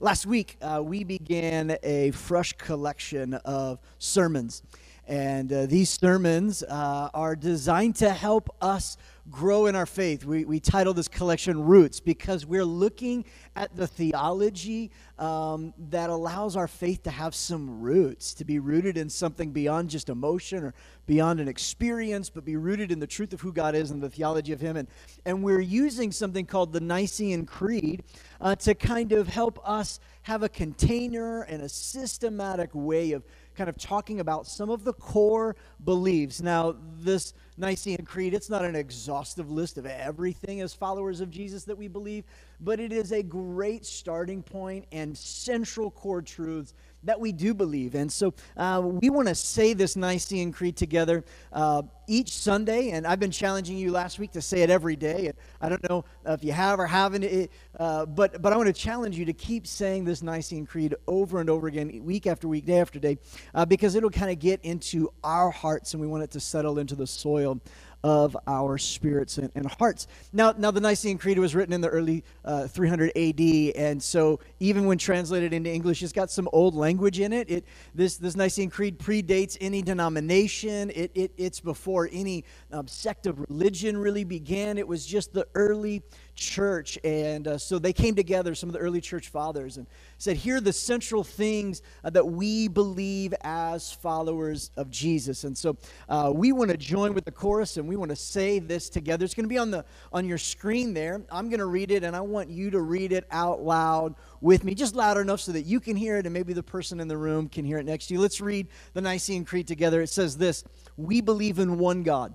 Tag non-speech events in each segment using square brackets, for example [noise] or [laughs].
last week uh, we began a fresh collection of sermons. And uh, these sermons uh, are designed to help us grow in our faith. We, we titled this collection Roots because we're looking at the theology um, that allows our faith to have some roots, to be rooted in something beyond just emotion or beyond an experience, but be rooted in the truth of who God is and the theology of Him. And, and we're using something called the Nicene Creed uh, to kind of help us have a container and a systematic way of kind of talking about some of the core beliefs. Now, this Nicene Creed, it's not an exhaustive list of everything as followers of Jesus that we believe, but it is a great starting point and central core truths that we do believe. And so uh, we want to say this Nicene Creed together uh, each Sunday. And I've been challenging you last week to say it every day. I don't know if you have or haven't, it, uh, but, but I want to challenge you to keep saying this Nicene Creed over and over again, week after week, day after day, uh, because it'll kind of get into our hearts and we want it to settle into the soil of our spirits and, and, hearts. Now, now the Nicene Creed was written in the early uh, 300 AD, and so even when translated into English, it's got some old language in it. it this, this Nicene Creed predates any denomination. It, it, it's before any um, sect of religion really began. It was just the early church. And uh, so they came together, some of the early church fathers, and said, Here are the central things uh, that we believe as followers of Jesus. And so uh, we want to join with the chorus and we want to say this together. It's going to be on, the, on your screen there. I'm going to read it, and I want you to read it out loud with me, just loud enough so that you can hear it and maybe the person in the room can hear it next to you. Let's read the Nicene Creed together. It says this We believe in one God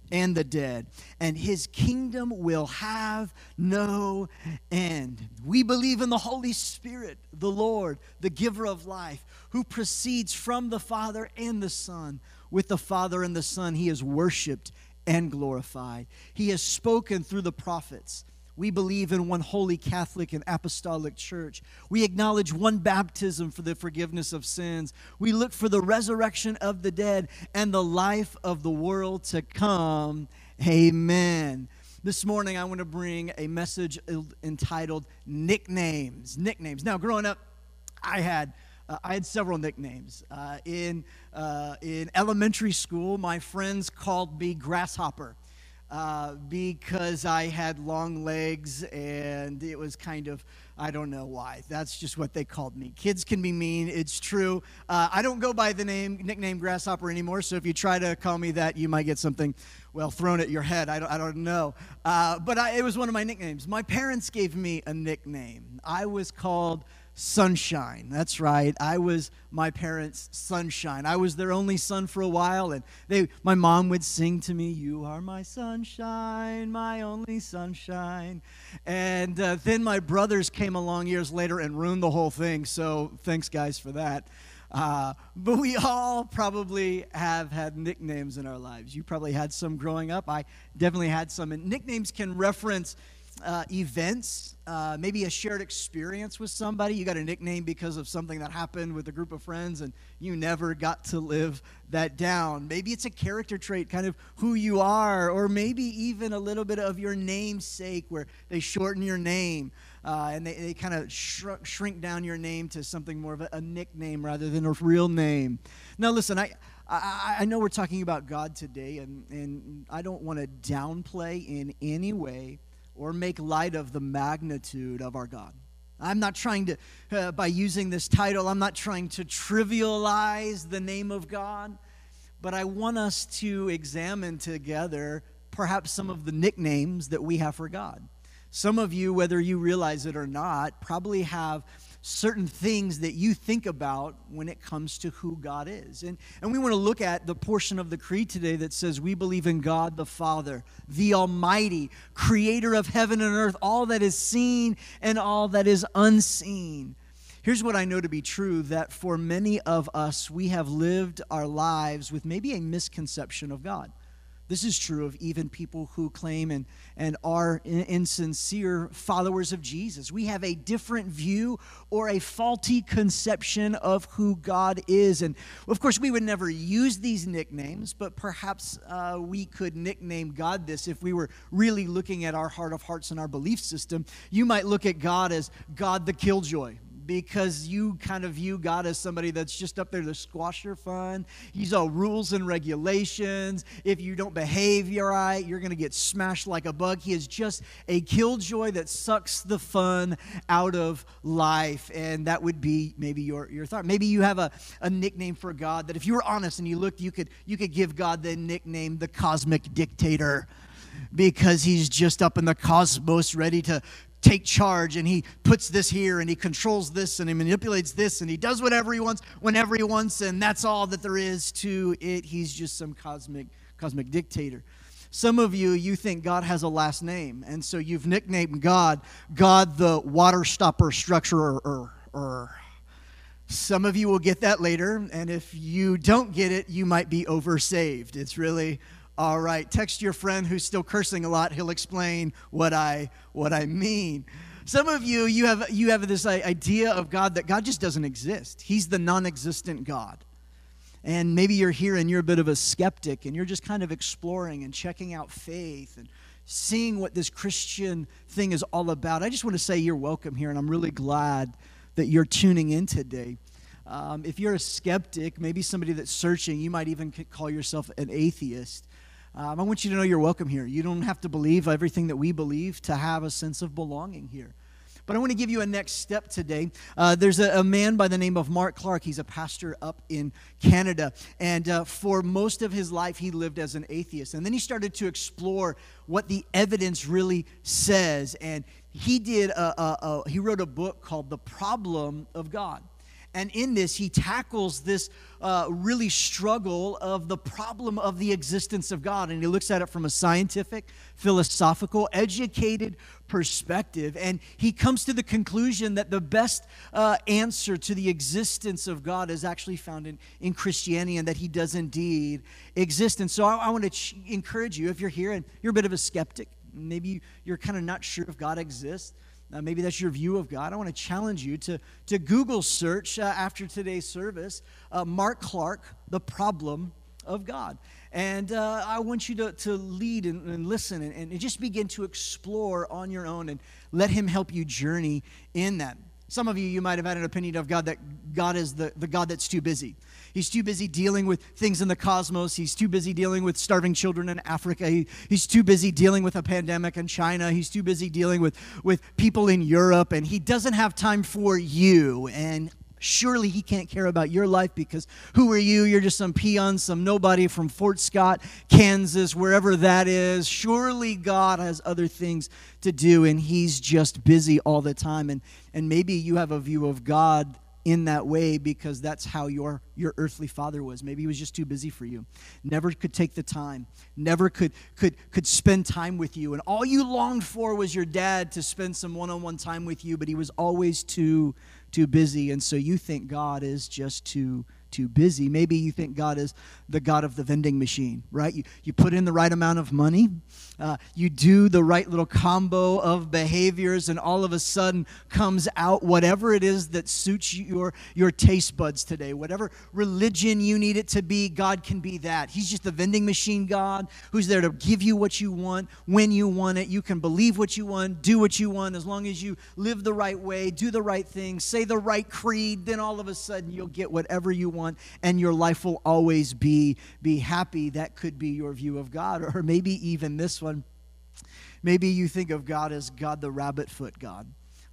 and the dead, and his kingdom will have no end. We believe in the Holy Spirit, the Lord, the giver of life, who proceeds from the Father and the Son. With the Father and the Son, he is worshiped and glorified. He has spoken through the prophets. We believe in one holy Catholic and apostolic church. We acknowledge one baptism for the forgiveness of sins. We look for the resurrection of the dead and the life of the world to come. Amen. This morning, I want to bring a message entitled Nicknames. Nicknames. Now, growing up, I had. Uh, I had several nicknames. Uh, in, uh, in elementary school, my friends called me Grasshopper uh, because I had long legs and it was kind of, I don't know why. That's just what they called me. Kids can be mean, it's true. Uh, I don't go by the name, nickname Grasshopper anymore, so if you try to call me that, you might get something, well, thrown at your head. I don't, I don't know. Uh, but I, it was one of my nicknames. My parents gave me a nickname. I was called sunshine. That's right. I was my parents' sunshine. I was their only son for a while, and they, my mom would sing to me, "You are my sunshine, my only sunshine." And uh, then my brothers came along years later and ruined the whole thing. So thanks, guys, for that. Uh, but we all probably have had nicknames in our lives. You probably had some growing up. I definitely had some. And nicknames can reference uh, events, uh, maybe a shared experience with somebody. You got a nickname because of something that happened with a group of friends and you never got to live that down. Maybe it's a character trait, kind of who you are, or maybe even a little bit of your namesake where they shorten your name uh, and they, they kind of shr- shrink down your name to something more of a, a nickname rather than a real name. Now, listen, I. I, I know we're talking about God today, and, and I don't want to downplay in any way or make light of the magnitude of our God. I'm not trying to, uh, by using this title, I'm not trying to trivialize the name of God, but I want us to examine together perhaps some of the nicknames that we have for God. Some of you, whether you realize it or not, probably have certain things that you think about when it comes to who God is. And, and we want to look at the portion of the creed today that says we believe in God the Father, the Almighty, creator of heaven and earth, all that is seen and all that is unseen. Here's what I know to be true that for many of us, we have lived our lives with maybe a misconception of God. This is true of even people who claim and, and are insincere followers of Jesus. We have a different view or a faulty conception of who God is. And of course, we would never use these nicknames, but perhaps uh, we could nickname God this if we were really looking at our heart of hearts and our belief system. You might look at God as God the killjoy because you kind of view God as somebody that's just up there to squash your fun. He's all rules and regulations. If you don't behave your right, you're going to get smashed like a bug. He is just a killjoy that sucks the fun out of life. And that would be maybe your, your thought. Maybe you have a, a nickname for God that if you were honest and you looked, you could, you could give God the nickname the cosmic dictator because he's just up in the cosmos ready to take charge and he puts this here and he controls this and he manipulates this and he does whatever he wants whenever he wants and that's all that there is to it. He's just some cosmic cosmic dictator. Some of you you think god has a last name and so you've nicknamed god god the water stopper structure or, or some of you will get that later and if you don't get it you might be oversaved. It's really all right, text your friend who's still cursing a lot. He'll explain what I what I mean. Some of you you have you have this idea of God that God just doesn't exist. He's the non-existent God. And maybe you're here and you're a bit of a skeptic and you're just kind of exploring and checking out faith and seeing what this Christian thing is all about. I just want to say you're welcome here and I'm really glad that you're tuning in today. Um, if you're a skeptic, maybe somebody that's searching, you might even call yourself an atheist. Um, I want you to know you're welcome here. You don't have to believe everything that we believe to have a sense of belonging here. But I want to give you a next step today. Uh, there's a, a, man by the name of Mark Clark. He's a pastor up in Canada. And uh, for most of his life, he lived as an atheist. And then he started to explore what the evidence really says. And he did a, a, he wrote a book called The Problem of God. And in this, he tackles this uh, really struggle of the problem of the existence of God. And he looks at it from a scientific, philosophical, educated perspective. And he comes to the conclusion that the best uh, answer to the existence of God is actually found in, in Christianity and that he does indeed exist. And so I, I want to ch- encourage you if you're here and you're a bit of a skeptic, maybe you're kind of not sure if God exists. Uh, maybe that's your view of God. I want to challenge you to, to Google search uh, after today's service uh, Mark Clark, The Problem of God. And uh, I want you to, to lead and, and listen and, and just begin to explore on your own and let Him help you journey in that. Some of you, you might have had an opinion of God that God is the, the God that's too busy. He's too busy dealing with things in the cosmos. He's too busy dealing with starving children in Africa. He, he's too busy dealing with a pandemic in China. He's too busy dealing with, with people in Europe. And he doesn't have time for you. And surely he can't care about your life because who are you? You're just some peon, some nobody from Fort Scott, Kansas, wherever that is. Surely God has other things to do and he's just busy all the time. And, and maybe you have a view of God in that way because that's how your your earthly father was. Maybe he was just too busy for you. Never could take the time. Never could could could spend time with you. And all you longed for was your dad to spend some one-on-one time with you but he was always too too busy. And so you think god is just too too busy. Maybe you think God is the God of the vending machine, right? You, you put in the right amount of money, uh, you do the right little combo of behaviors, and all of a sudden comes out whatever it is that suits your, your taste buds today. Whatever religion you need it to be, God can be that. He's just the vending machine God who's there to give you what you want when you want it. You can believe what you want, do what you want, as long as you live the right way, do the right thing, say the right creed, then all of a sudden you'll get whatever you want and your life will always be, be happy. That could be your view of God. Or maybe even this one Maybe you think of God as God the rabbit foot God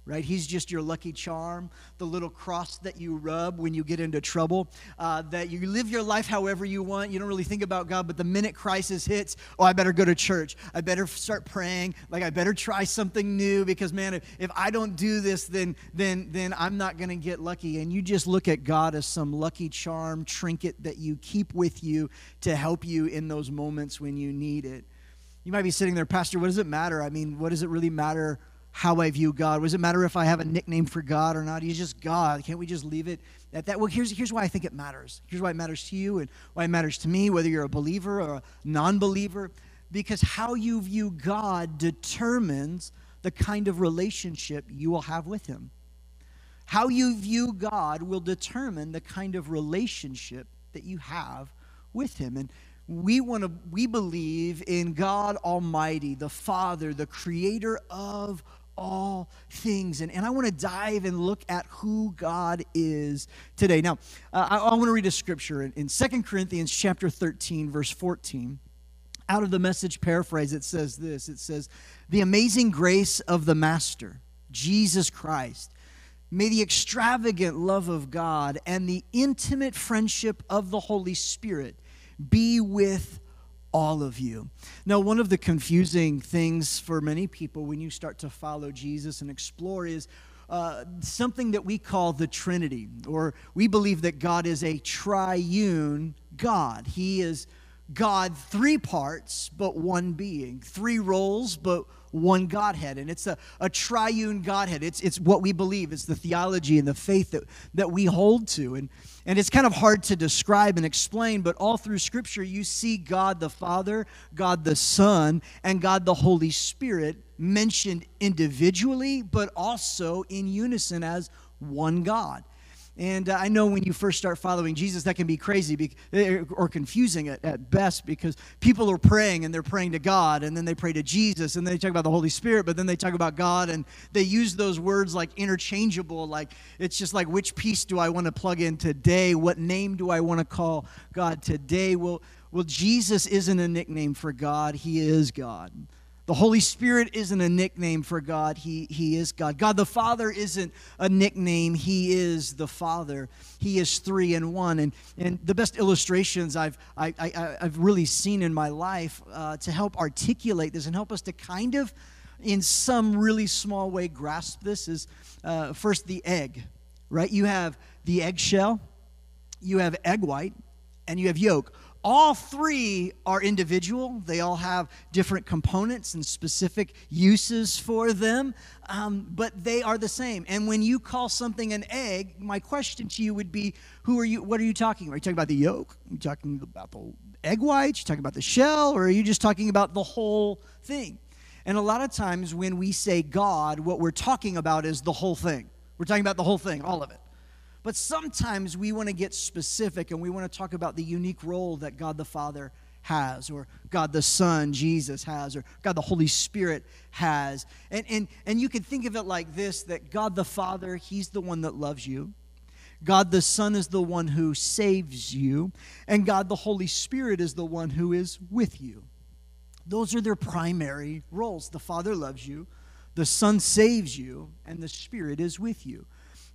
right? He's just your lucky charm, the little cross that you rub when you get into trouble, uh, that you live your life however you want. You don't really think about God, but the minute crisis hits, oh, I better go to church. I better start praying. Like, I better try something new because, man, if, if I don't do this, then, then, then I'm not going to get lucky. And you just look at God as some lucky charm trinket that you keep with you to help you in those moments when you need it. You might be sitting there, Pastor, what does it matter? I mean, what does it really matter how I view God? Does it matter if I have a nickname for God or not? He's just God. Can't we just leave it at that? Well, here's, here's why I think it matters. Here's why it matters to you and why it matters to me, whether you're a believer or a non believer, because how you view God determines the kind of relationship you will have with Him. How you view God will determine the kind of relationship that you have with Him. And we want to we believe in God Almighty, the Father, the creator of all things. And, and I want to dive and look at who God is today. Now, uh, I, I want to read a scripture in, in 2 Corinthians chapter 13, verse 14. Out of the message paraphrase, it says this it says, The amazing grace of the Master, Jesus Christ. May the extravagant love of God and the intimate friendship of the Holy Spirit be with all of you. Now, one of the confusing things for many people when you start to follow Jesus and explore is uh, something that we call the Trinity, or we believe that God is a triune God. He is God, three parts, but one being, three roles, but one Godhead. And it's a, a triune Godhead. It's, it's what we believe, it's the theology and the faith that, that we hold to. And, and it's kind of hard to describe and explain, but all through Scripture, you see God the Father, God the Son, and God the Holy Spirit mentioned individually, but also in unison as one God. And uh, I know when you first start following Jesus, that can be crazy eh, or confusing at, at, best because people are praying and they're praying to God and then they pray to Jesus and they talk about the Holy Spirit, but then they talk about God and they use those words like interchangeable. Like it's just like, which piece do I want to plug in today? What name do I want to call God today? Well, well, Jesus isn't a nickname for God, He is God. The Holy Spirit isn't a nickname for God, he, he is God. God the Father isn't a nickname, He is the Father. He is three in one. And, and the best illustrations I've, I, I, I've really seen in my life uh, to help articulate this and help us to kind of, in some really small way, grasp this is uh, first the egg, right? You have the eggshell, you have egg white, and you have yolk all three are individual. They all have different components and specific uses for them, um, but they are the same. And when you call something an egg, my question to you would be, "Who are you? What are you talking about? Are you talking about the yolk? Are you talking about the egg whites? Are you talking about the shell, or are you just talking about the whole thing?" And a lot of times when we say God, what we're talking about is the whole thing. We're talking about the whole thing, all of it. But sometimes we want to get specific and we want to talk about the unique role that God the Father has, or God the Son, Jesus has, or God the Holy Spirit has. And, and, and you can think of it like this that God the Father, He's the one that loves you. God the Son is the one who saves you, and God the Holy Spirit is the one who is with you. Those are their primary roles. The Father loves you, the Son saves you, and the Spirit is with you.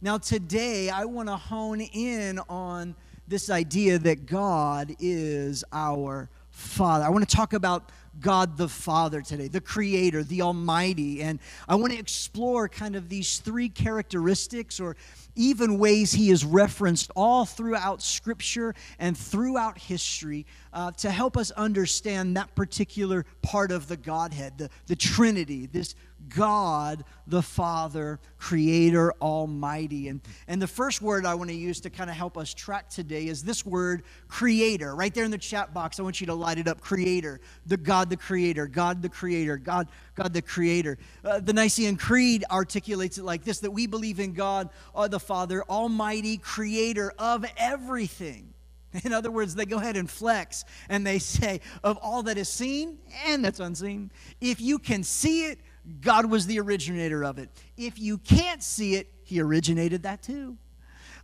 Now, today, I want to hone in on this idea that God is our Father. I want to talk about God the Father today, the Creator, the Almighty. And I want to explore kind of these three characteristics or even ways He is referenced all throughout Scripture and throughout history uh, to help us understand that particular part of the Godhead, the, the Trinity, this God the Father, Creator Almighty. And, and the first word I want to use to kind of help us track today is this word, Creator. Right there in the chat box, I want you to light it up Creator, the God the Creator, God the Creator, God, God the Creator. Uh, the Nicene Creed articulates it like this that we believe in God uh, the Father, Almighty Creator of everything. [laughs] In other words, they go ahead and flex and they say, of all that is seen and that's unseen, if you can see it, God was the originator of it. If you can't see it, He originated that too.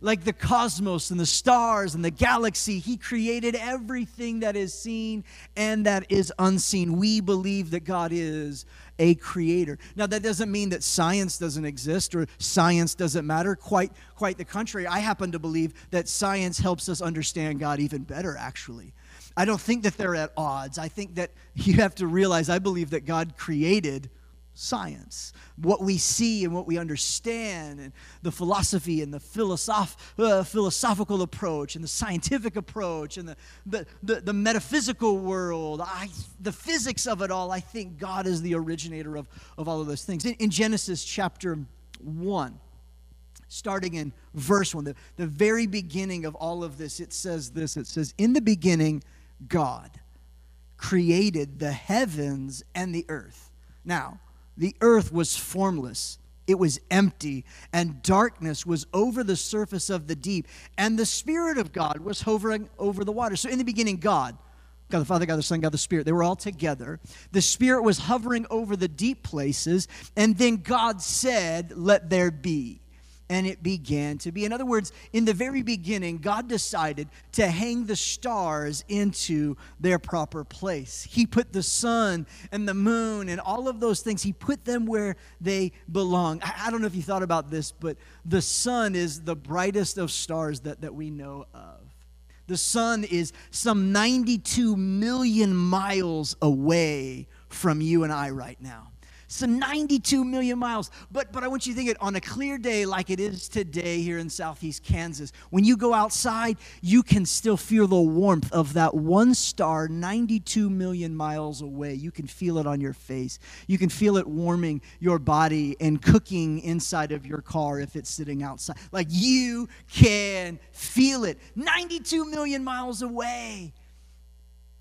like the cosmos and the stars and the galaxy. He created everything that is seen and that is unseen. We believe that God is a creator. Now that doesn't mean that science doesn't exist or science doesn't matter. Quite quite the contrary. I happen to believe that science helps us understand God even better actually. I don't think that they're at odds. I think that [laughs] you have to realize I believe that God created science, what we see and what we understand, and the philosophy and the philosoph- uh, philosophical approach and the scientific approach and the, the, the, the, metaphysical world, I, the physics of it all. I think God is the originator of, of all of those things. In, in Genesis chapter 1, starting in verse 1, the, the very beginning of all of this, it says this it says, In the beginning, God created the heavens and the earth. Now, the earth was formless, it was empty, and darkness was over the surface of the deep, and the Spirit of God was hovering over the water. So, in the beginning, God, God the Father, God the Son, God the Spirit, they were all together. The Spirit was hovering over the deep places, and then God said, Let there be and it began to be. In other words, in the very beginning, God decided to hang the stars into their proper place. He put the sun and the moon and all of those things, He put them where they belong. I, don't know if you thought about this, but the sun is the brightest of stars that, that we know of. The sun is some 92 million miles away from you and I right now. So 92 million miles. But but I want you to think it on a clear day like it is today here in southeast Kansas. When you go outside, you can still feel the warmth of that one star 92 million miles away. You can feel it on your face. You can feel it warming your body and cooking inside of your car if it's sitting outside. Like you can feel it 92 million miles away.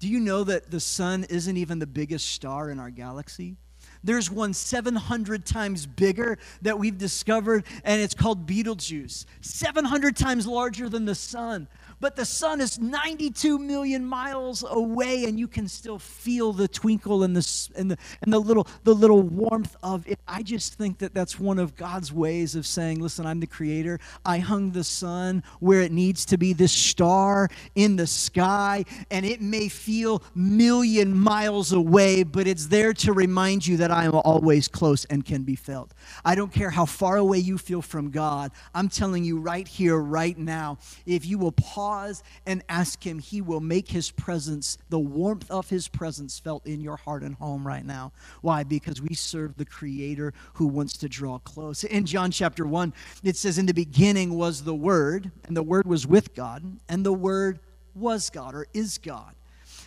Do you know that the sun isn't even the biggest star in our galaxy? There's one 700 times bigger that we've discovered, and it's called Betelgeuse. 700 times larger than the sun but the sun is 92 million miles away and you can still feel the twinkle and the, and the, and the, little, the little warmth of it. I just think that that's one of God's ways of saying, listen, I'm the creator. I hung the sun where it needs to be, this star in the sky, and it may feel million miles away, but it's there to remind you that I am always close and can be felt. I don't care how far away you feel from God. I'm telling you right here, right now, if you will pause pause and ask Him, He will make His presence, the warmth of His presence, felt in your heart and home right now. Why? Because we serve the Creator who wants to draw close. In John chapter 1, it says, In the beginning was the Word, and the Word was with God, and the Word was God or is God.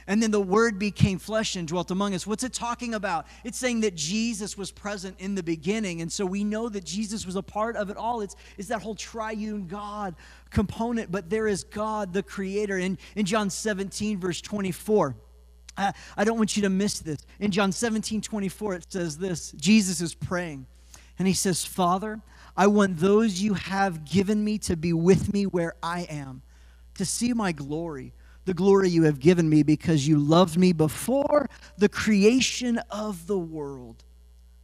And then the Word became flesh and dwelt among us. What's it talking about? It's saying that Jesus was present in the beginning. And so we know that Jesus was a part of it all. It's, it's that whole triune God component, but there is God, the Creator. In, in John 17, verse 24, uh, I don't want you to miss this. In John 17, 24, it says this Jesus is praying, and he says, Father, I want those you have given me to be with me where I am, to see my glory the glory you have given me because you loved me before the creation of the world.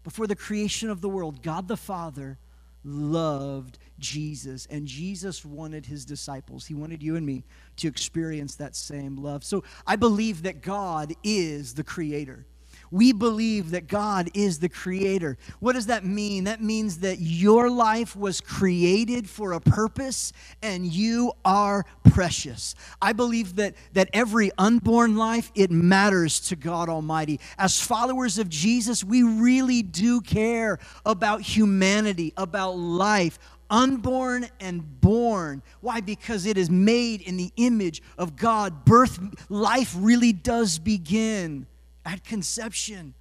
Before the creation of the world, God the Father loved Jesus, and Jesus wanted his disciples, he wanted you and me to experience that same love. So I believe that God is the creator we believe that God is the creator. What does that mean? That means that your life was created for a purpose and you are precious. I believe that that every unborn life it matters to God Almighty. As followers of Jesus, we really do care about humanity, about life, unborn and born. Why? Because it is made in the image of God. Birth, life really does begin at conception.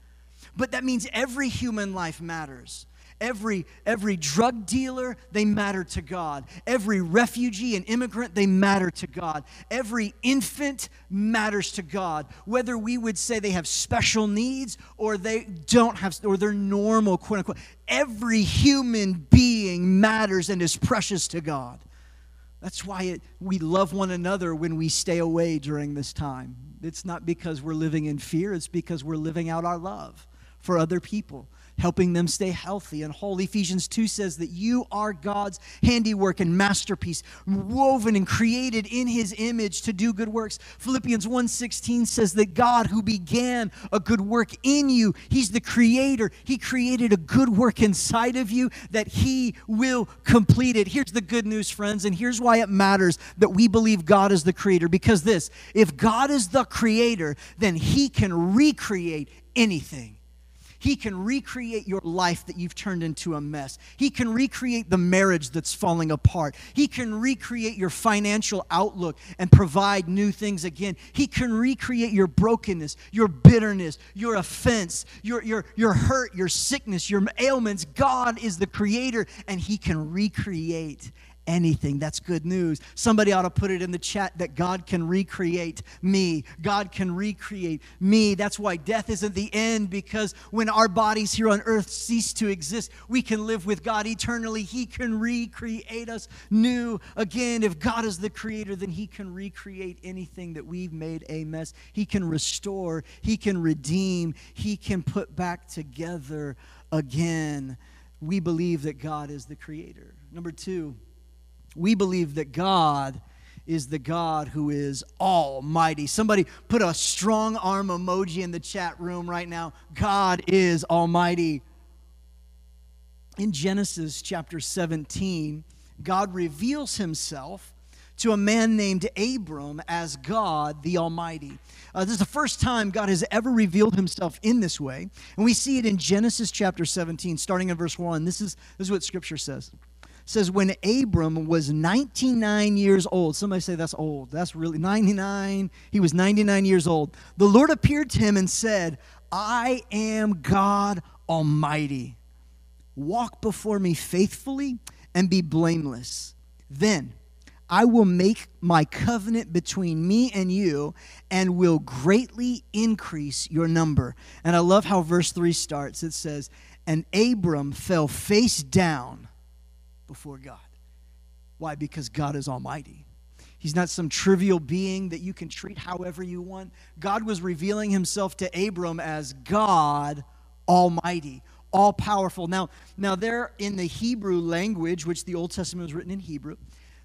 But that means every human life matters. Every, every drug dealer, they matter to God. Every refugee and immigrant, they matter to God. Every infant matters to God. Whether we would say they have special needs or they don't have, or they're normal, quote unquote. Every human being matters and is precious to God. That's why it, we love one another when we stay away during this time. It's not because we're living in fear, it's because we're living out our love for other people helping them stay healthy and whole. Ephesians 2 says that you are God's handiwork and masterpiece, woven and created in his image to do good works. Philippians 1:16 says that God who began a good work in you, he's the creator. He created a good work inside of you that he will complete it. Here's the good news, friends, and here's why it matters that we believe God is the creator because this, if God is the creator, then he can recreate anything. He can recreate your life that you've turned into a mess. He can recreate the marriage that's falling apart. He can recreate your financial outlook and provide new things again. He can recreate your brokenness, your bitterness, your offense, your, your, your hurt, your sickness, your ailments. God is the creator and He can recreate anything. That's good news. Somebody ought to put it in the chat that God can recreate me. God can recreate me. That's why death isn't the end because when our bodies here on earth cease to exist, we can live with God eternally. He can recreate us new again. If God is the creator, then He can recreate anything that we've made a mess. He can restore, He can redeem, He can put back together again. We believe that God is the creator. Number two, we believe that God is the God who is almighty. Somebody put a strong arm emoji in the chat room right now. God is almighty. In Genesis chapter 17, God reveals himself to a man named Abram as God the Almighty. Uh, this is the first time God has ever revealed himself in this way. And we see it in Genesis chapter 17, starting in verse 1. This is, this is what scripture says says when Abram was 99 years old, somebody say that's old. That's really 99. He was 99 years old. The Lord appeared to him and said, I am God Almighty. Walk before me faithfully and be blameless. Then I will make my covenant between me and you and will greatly increase your number. And I love how verse 3 starts. It says, And Abram fell face down before God. Why? Because God is almighty. He's not some trivial being that you can treat however you want. God was revealing himself to Abram as God Almighty, all powerful. Now, now there in the Hebrew language, which the Old Testament was written in Hebrew,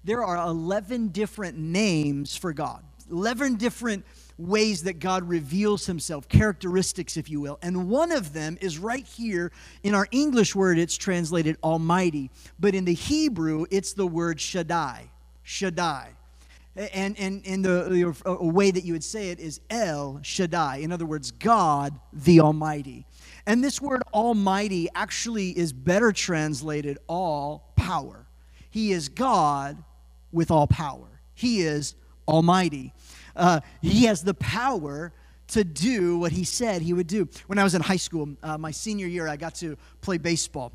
there are 11 different names for God. 11 different ways that God reveals himself, characteristics, if you will. And one of them is right here in our English word, it's translated Almighty. But in the Hebrew, it's the word Shaddai. Shaddai. And, and, and the, the way that you would say it is El Shaddai. In other words, God the Almighty. And this word Almighty actually is better translated all power. He is God with all power. He is Almighty. Uh, he has the power to do what he said he would do. When I was in high school, uh, my senior year, I got to play baseball.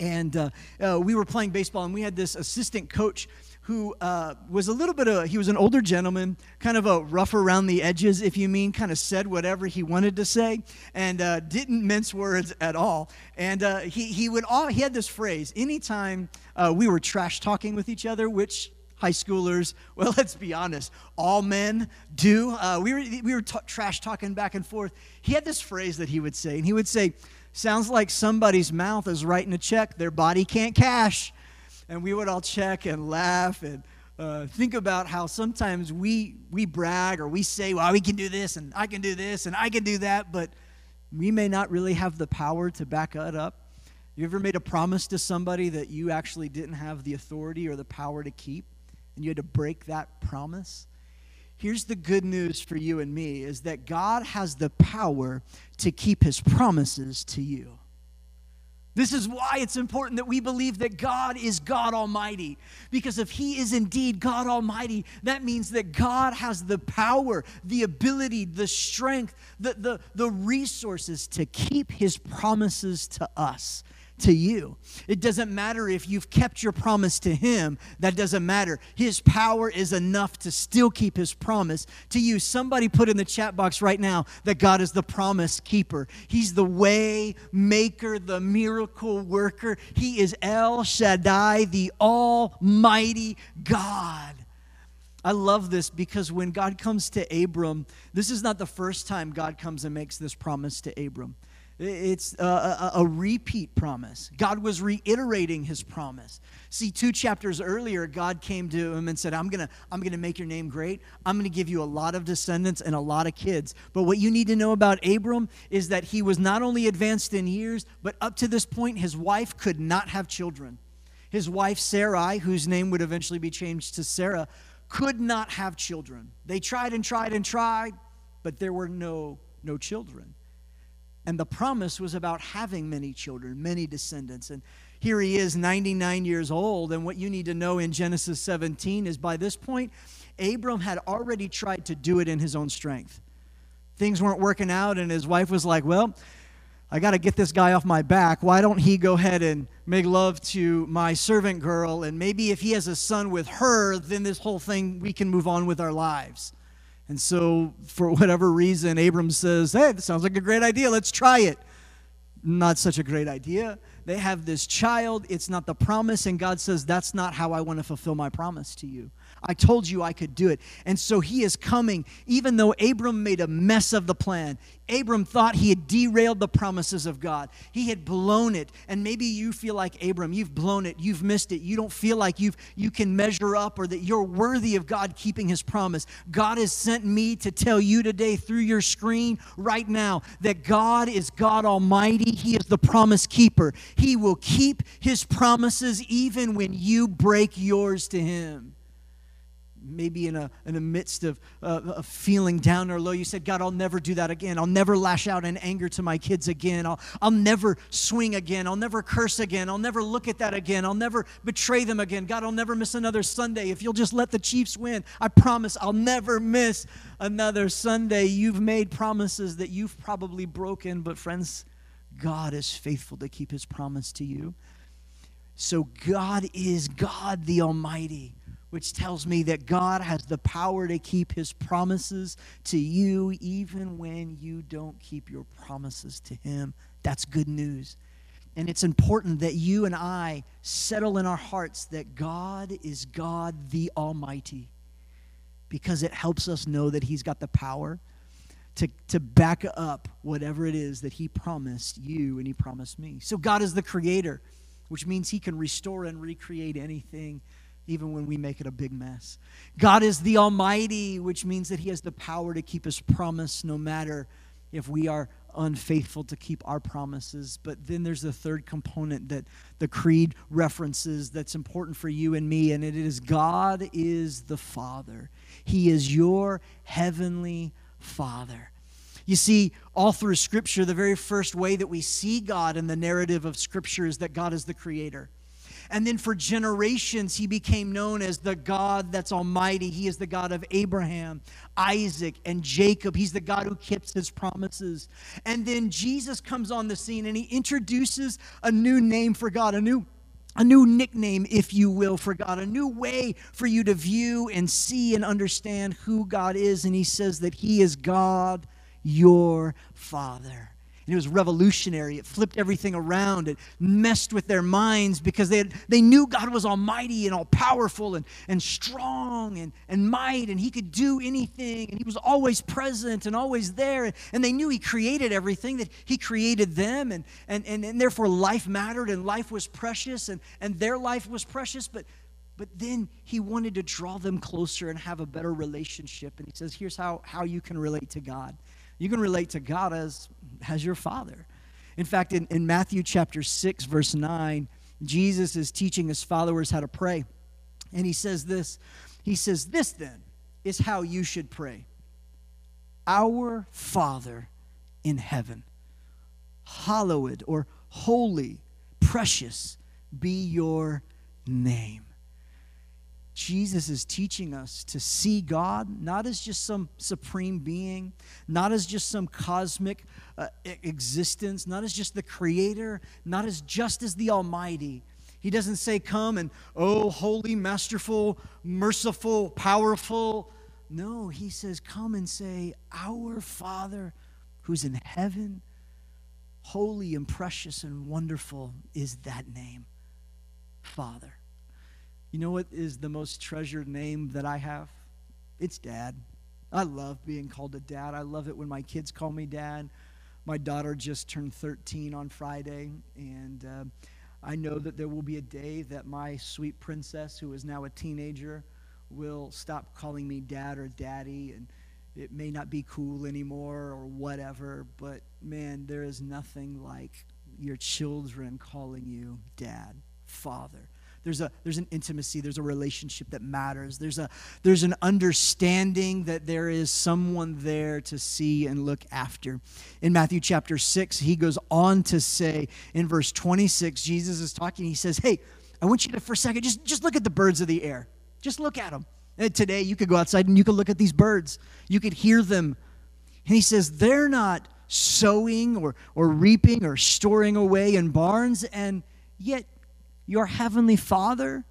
And uh, uh we were playing baseball, and we had this assistant coach who uh, was a little bit of, he was an older gentleman, kind of a rough around the edges, if you mean, kind of said whatever he wanted to say, and uh, didn't mince words at all. And uh, he, he would all, he had this phrase, anytime uh, we were trash talking with each other, which high schoolers, [laughs] well, let's be honest, all men do. Uh, we were, we were t- trash talking back and forth. He had this phrase that he would say, and he would say, Sounds like somebody's mouth is writing a check their body can't cash. And we would all check and laugh and uh, think about how sometimes we, we brag or we say, well, we can do this and I can do this and I can do that, but we may not really have the power to back it up. You ever made a promise to somebody that you actually didn't have the authority or the power to keep? And you had to break that promise. Here's the good news for you and me is that God has the power to keep his promises to you. This is why it's important that we believe that God is God Almighty. Because if He is indeed God Almighty, that means that God has the power, the ability, the strength, the, the, the resources to keep His promises to us to you. It doesn't matter if you've kept your promise to him, that doesn't matter. His power is enough to still keep his promise to you. Somebody put in the chat box right now that God is the promise keeper. He's the way maker, the miracle worker. He is El Shaddai, the almighty God. I love this because when God comes to Abram, this is not the first time God comes and makes this promise to Abram. It's a, a, a, repeat promise. God was reiterating his promise. See, two chapters earlier, God came to him and said, I'm going to I'm going to make your name great. I'm going to give you a lot of descendants and a lot of kids. But what you need to know about Abram is that he was not only advanced in years, but up to this point, his wife could not have children. His wife, Sarai, whose name would eventually be changed to Sarah, could not have children. They tried and tried and tried, but there were no, no children. And the promise was about having many children, many descendants. And here he is, 99 years old. And what you need to know in Genesis 17 is by this point, Abram had already tried to do it in his own strength. Things weren't working out, and his wife was like, Well, I got to get this guy off my back. Why don't he go ahead and make love to my servant girl? And maybe if he has a son with her, then this whole thing, we can move on with our lives. And so, for whatever reason, Abram says, Hey, this sounds like a great idea. Let's try it. Not such a great idea. They have this child. It's not the promise. And God says, That's not how I want to fulfill my promise to you. I told you I could do it. And so he is coming, even though Abram made a mess of the plan. Abram thought he had derailed the promises of God. He had blown it. And maybe you feel like Abram, you've blown it, you've missed it. You don't feel like you've you can measure up or that you're worthy of God keeping his promise. God has sent me to tell you today through your screen right now that God is God Almighty. He is the promise keeper. He will keep his promises even when you break yours to him maybe in a in the midst of, uh, of feeling down or low you said god i'll never do that again. I'll never lash out in anger to my kids again. I'll, I'll never swing again. I'll never curse again. I'll never look at that again. I'll never betray them again. God i'll never miss another sunday. If you'll just let the chiefs win i promise i'll never miss another sunday. You've made promises that you've probably broken but friends god is faithful to keep his promise to you. So god is god the almighty which tells me that God has the power to keep his promises to you even when you don't keep your promises to him. That's good news. And it's important that you and I settle in our hearts that God is God the Almighty because it helps us know that He's got the power to, to back up whatever it is that He promised you and He promised me. So, God is the Creator, which means He can restore and recreate anything even when we make it a big mess. God is the Almighty, which means that He has the power to keep His promise no matter if we are unfaithful to keep our promises. But then there's the third component that the Creed references that's important for you and me, and it is God is the Father. He is your heavenly Father. You see, all through Scripture, the very first way that we see God in the narrative of Scripture is that God is the Creator. And then for generations, he became known as the God that's almighty. He is the God of Abraham, Isaac, and Jacob. He's the God who keeps his promises. And then Jesus comes on the scene and he introduces a new name for God, a new a new nickname, if you will, for God, a new way for you to view and see and understand who God is. And he says that he is God, your Father. And it was revolutionary. It flipped everything around. It messed with their minds because they, had, they knew God was almighty and all powerful and, and strong and, and might, and He could do anything, and He was always present and always there. And they knew He created everything, that He created them, and, and, and, and therefore life mattered and life was precious, and, and their life was precious. But, but then He wanted to draw them closer and have a better relationship. And He says, Here's how, how you can relate to God. You can relate to God as, as your Father. In fact, in, in Matthew chapter 6, verse 9, Jesus is teaching his followers how to pray. And he says this He says, This then is how you should pray Our Father in heaven, hallowed or holy, precious be your name. Jesus is teaching us to see God not as just some supreme being, not as just some cosmic uh, existence, not as just the creator, not as just as the Almighty. He doesn't say, Come and, oh, holy, masterful, merciful, powerful. No, he says, Come and say, Our Father who's in heaven, holy and precious and wonderful is that name, Father. You know what is the most treasured name that I have? It's dad. I love being called a dad. I love it when my kids call me dad. my daughter just turned 13 on Friday, and uh, I know that there will be a day that my sweet princess, who is now a teenager, will stop calling me dad or daddy, and it may not be cool anymore or whatever, but man, there is nothing like your children calling you dad, father. There's, a, there's an intimacy, there's a relationship that matters. There's, a, there's an understanding that there is someone there to see and look after. In Matthew chapter 6, he goes on to say in verse 26, Jesus is talking, he says, Hey, I want you to, for a second, just, just look at the birds of the air. Just look at them. And uh, today, you could go outside and you could look at these birds, you could hear them. And he says, They're not sowing or, or reaping or storing away in barns, and yet your heavenly Father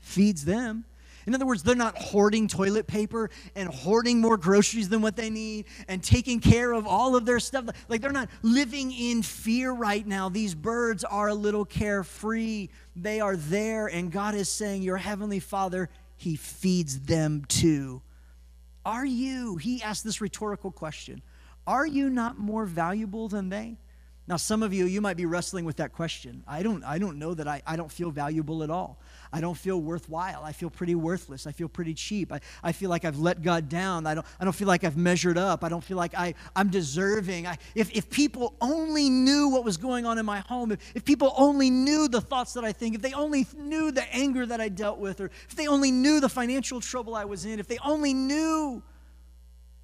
feeds them. In other words, they're not hoarding toilet paper and hoarding more groceries than what they need and taking care of all of their stuff. Like they're not living in fear right now. These birds are a little carefree. They are there, and God is saying, Your heavenly Father, He feeds them too. Are you, He asked this rhetorical question, are you not more valuable than they? Now, some of you, you might be wrestling with that question. I don't, I don't know that I, I don't feel valuable at all. I don't feel worthwhile. I feel pretty worthless. I feel pretty cheap. I, I feel like I've let God down. I don't, I don't feel like I've measured up. I don't feel like I, I'm deserving. I, if, if people only knew what was going on in my home, if, if people only knew the thoughts that I think, if they only knew the anger that I dealt with, or if they only knew the financial trouble I was in, if they only knew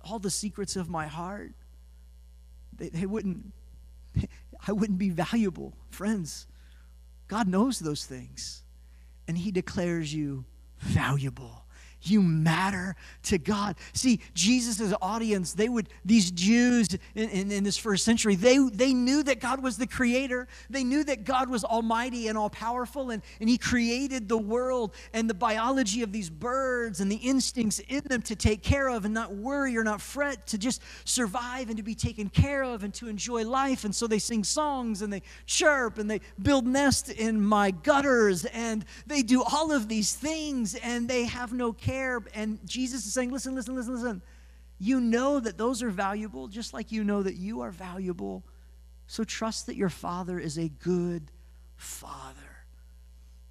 all the secrets of my heart, they, they wouldn't I wouldn't be valuable. Friends, God knows those things, and He declares you valuable. You matter to God. See, Jesus' audience, they would, these Jews in, in, in, this first century, they, they knew that God was the creator. They knew that God was almighty and all powerful, and, and He created the world and the biology of these birds and the instincts in them to take care of and not worry or not fret, to just survive and to be taken care of and to enjoy life. And so they sing songs and they chirp and they build nests in my gutters and they do all of these things and they have no care. And Jesus is saying, listen, listen, listen, listen. You know that those are valuable, just like you know that you are valuable. So trust that your Father is a good Father.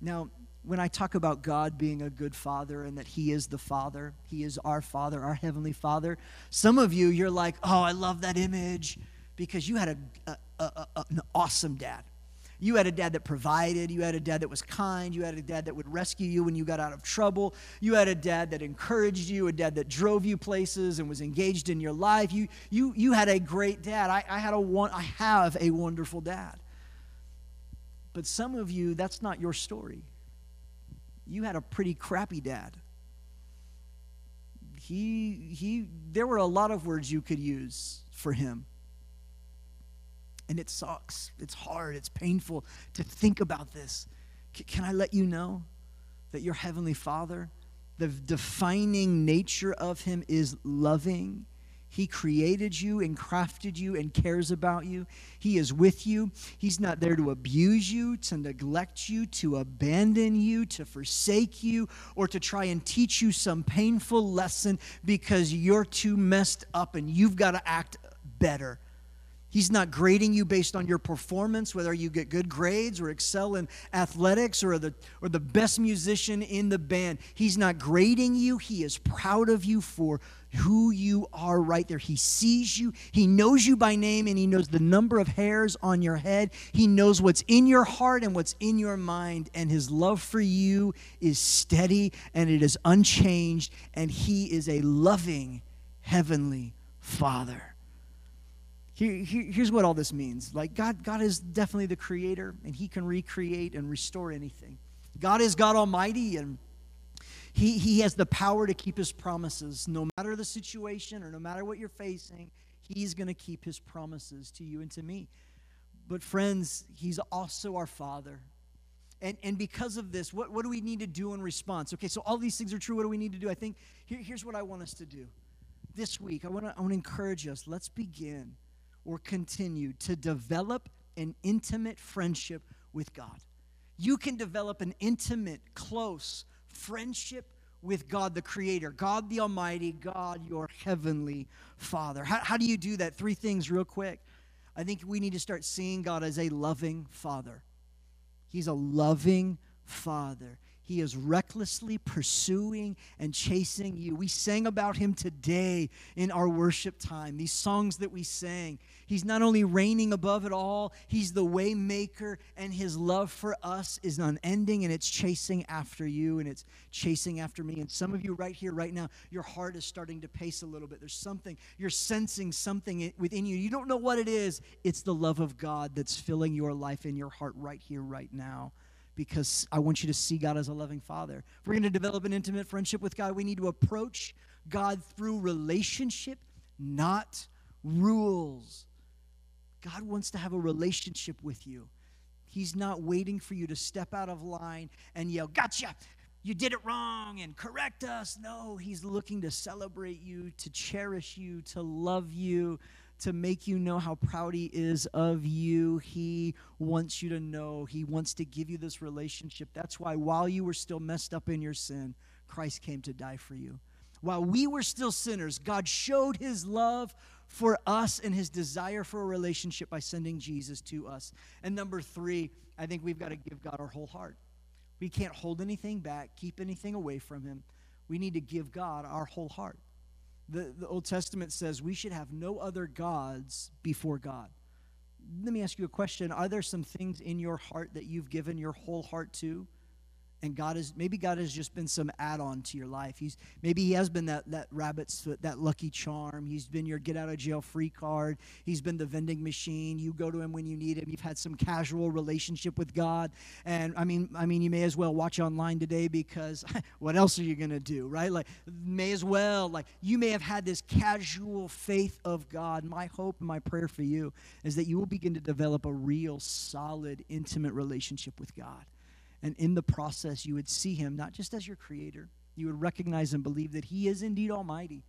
Now, when I talk about God being a good Father and that He is the Father, He is our Father, our Heavenly Father, some of you, you're like, oh, I love that image because you had a, a, a, an awesome dad. You had a dad that provided. You had a dad that was kind. You had a dad that would rescue you when you got out of trouble. You had a dad that encouraged you, a dad that drove you places and was engaged in your life. You, you, you had a great dad. I, I, had a one, I have a wonderful dad. But some of you, that's not your story. You had a pretty crappy dad. He, he, there were a lot of words you could use for him. And it sucks. It's hard. It's painful to think about this. C- can I let you know that your Heavenly Father, the defining nature of Him is loving? He created you and crafted you and cares about you. He is with you. He's not there to abuse you, to neglect you, to abandon you, to forsake you, or to try and teach you some painful lesson because you're too messed up and you've got to act better. He's not grading you based on your performance, whether you get good grades or excel in athletics or the, or the best musician in the band. He's not grading you. He is proud of you for who you are right there. He sees you. He knows you by name and he knows the number of hairs on your head. He knows what's in your heart and what's in your mind. And his love for you is steady and it is unchanged. And he is a loving heavenly Father. Here, here, here's what all this means. Like God, God is definitely the creator, and He can recreate and restore anything. God is God Almighty, and He, he has the power to keep His promises. No matter the situation or no matter what you're facing, He's going to keep His promises to you and to me. But, friends, He's also our Father. And, and because of this, what, what do we need to do in response? Okay, so all these things are true. What do we need to do? I think here, here's what I want us to do. This week, I want to I want to encourage us. Let's begin or continue to develop an intimate friendship with God. You can develop an intimate, close friendship with God the Creator, God the Almighty, God your Heavenly Father. How, how do you do that? Three things, real quick. I think we need to start seeing God as a loving father. He's a loving father. He is recklessly pursuing and chasing you. We sang about him today in our worship time. These songs that we sang. He's not only reigning above it all, he's the way maker, and his love for us is unending, and it's chasing after you, and it's chasing after me. And some of you right here, right now, your heart is starting to pace a little bit. There's something, you're sensing something within you. You don't know what it is. It's the love of God that's filling your life in your heart right here, right now because I want you to see God as a loving Father. If we're going to develop an intimate friendship with God, we need to approach God through relationship, not rules. God wants to have a relationship with you. He's not waiting for you to step out of line and yell, Gotcha! You did it wrong and correct us. No, He's looking to celebrate you, to cherish you, to love you, to make you know how proud he is of you. He wants you to know. He wants to give you this relationship. That's why while you were still messed up in your sin, Christ came to die for you. While we were still sinners, God showed his love for us and his desire for a relationship by sending Jesus to us. And number three, I think we've got to give God our whole heart. We can't hold anything back, keep anything away from him. We need to give God our whole heart. The, the Old Testament says we should have no other gods before God. Let me ask you a question. Are there some things in your heart that you've given your whole heart to? And God is maybe God has just been some add-on to your life. He's maybe he has been that that rabbit's foot, that lucky charm. He's been your get out of jail free card. He's been the vending machine. You go to him when you need him. You've had some casual relationship with God. And I mean I mean you may as well watch online today because [laughs] what else are you going to do, right? Like may as well like you may have had this casual faith of God. My hope and my prayer for you is that you will begin to develop a real solid intimate relationship with God. And in the process, you would see him not just as your creator, you would recognize and believe that he is indeed almighty,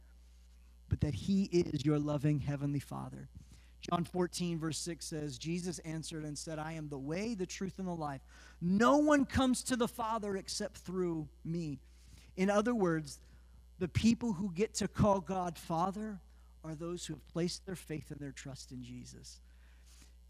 but that he is your loving heavenly Father. John 14, verse 6 says, Jesus answered and said, I am the way, the truth, and the life. No one comes to the Father except through me. In other words, the people who get to call God Father are those who have placed their faith and their trust in Jesus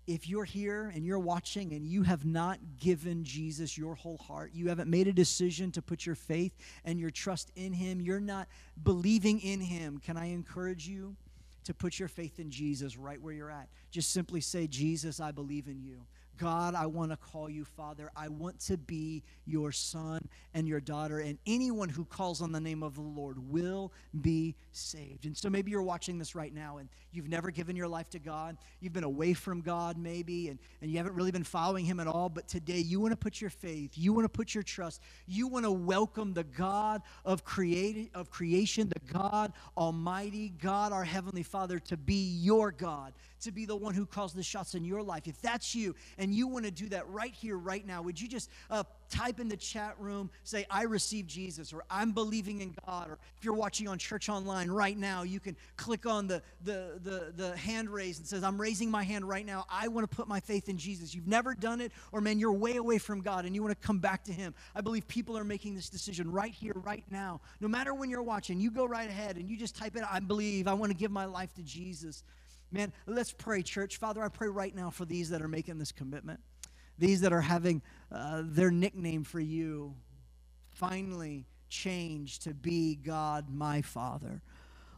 if you're here and you're watching and you have not given Jesus your whole heart, you haven't made a decision to put your faith and your trust in Him, you're not believing in Him, can I encourage you to put your faith in Jesus right where you're at? Just simply say, Jesus, I believe in you. God, I want to call you Father. I want to be your son and your daughter. And anyone who calls on the name of the Lord will be saved. And so maybe you're watching this right now and you've never given your life to God. You've been away from God, maybe, and, and you haven't really been following Him at all. But today you want to put your faith, you want to put your trust, you want to welcome the God of, create, of creation, the God Almighty, God, our Heavenly Father, to be your God to be the one who calls the shots in your life. If that's you and you want to do that right here, right now, would you just uh, type in the chat room, say, I receive Jesus, or I'm believing in God, or if you're watching on church online right now, you can click on the, the, the, the hand raise and says, I'm raising my hand right now. I want to put my faith in Jesus. You've never done it, or man, you're way away from God and you want to come back to Him. I believe people are making this decision right here, right now. No matter when you're watching, you go right ahead and you just type it, I believe, I want to give my life to Jesus. Man, let's pray, church. Father, I pray right now for these that are making this commitment, these that are having uh, their nickname for you finally changed to be God, my Father.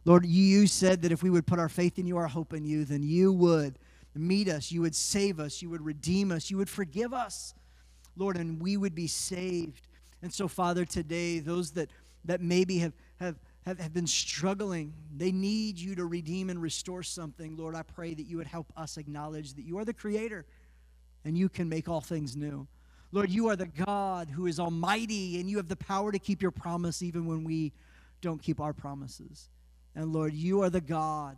Lord, you said that if we would put our faith in you, our hope in you, then you would meet us, you would save us, you would redeem us, you would forgive us, Lord, and we would be saved. And so, Father, today, those that, that maybe have, have have, have been struggling. They need you to redeem and restore something. Lord, I pray that you would help us acknowledge that you are the Creator and you can make all things new. Lord, you are the God who is almighty and you have the power to keep your promise even when we don't keep our promises. And Lord, you are the God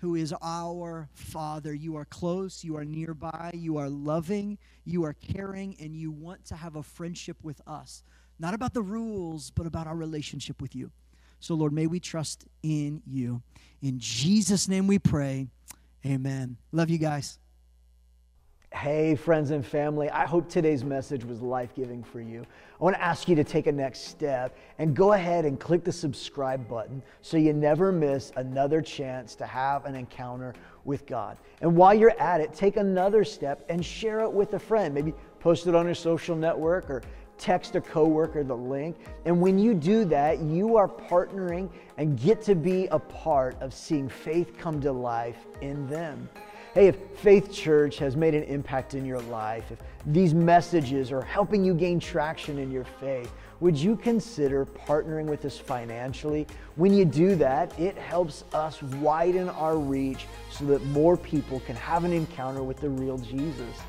who is our Father. You are close, you are nearby, you are loving, you are caring, and you want to have a friendship with us. Not about the rules, but about our relationship with you. So, Lord, may we trust in you. In Jesus' name we pray. Amen. Love you guys. Hey, friends and family, I hope today's message was life giving for you. I want to ask you to take a next step and go ahead and click the subscribe button so you never miss another chance to have an encounter with God. And while you're at it, take another step and share it with a friend. Maybe post it on your social network or text a coworker the link. And when you do that, you are partnering and get to be a part of seeing faith come to life in them. Hey, if Faith Church has made an impact in your life, if these messages are helping you gain traction in your faith, would you consider partnering with us financially? When you do that, it helps us widen our reach so that more people can have an encounter with the real Jesus.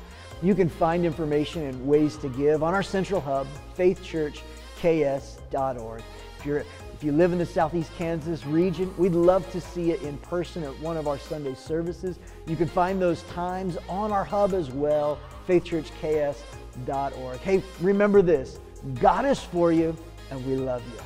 You can find information and ways to give on our central hub, faithchurchks.org. If you're if you live in the Southeast Kansas region, we'd love to see you in person at one of our Sunday services. You can find those times on our hub as well, faithchurchks.org. Hey, remember this God is for you, and we love you.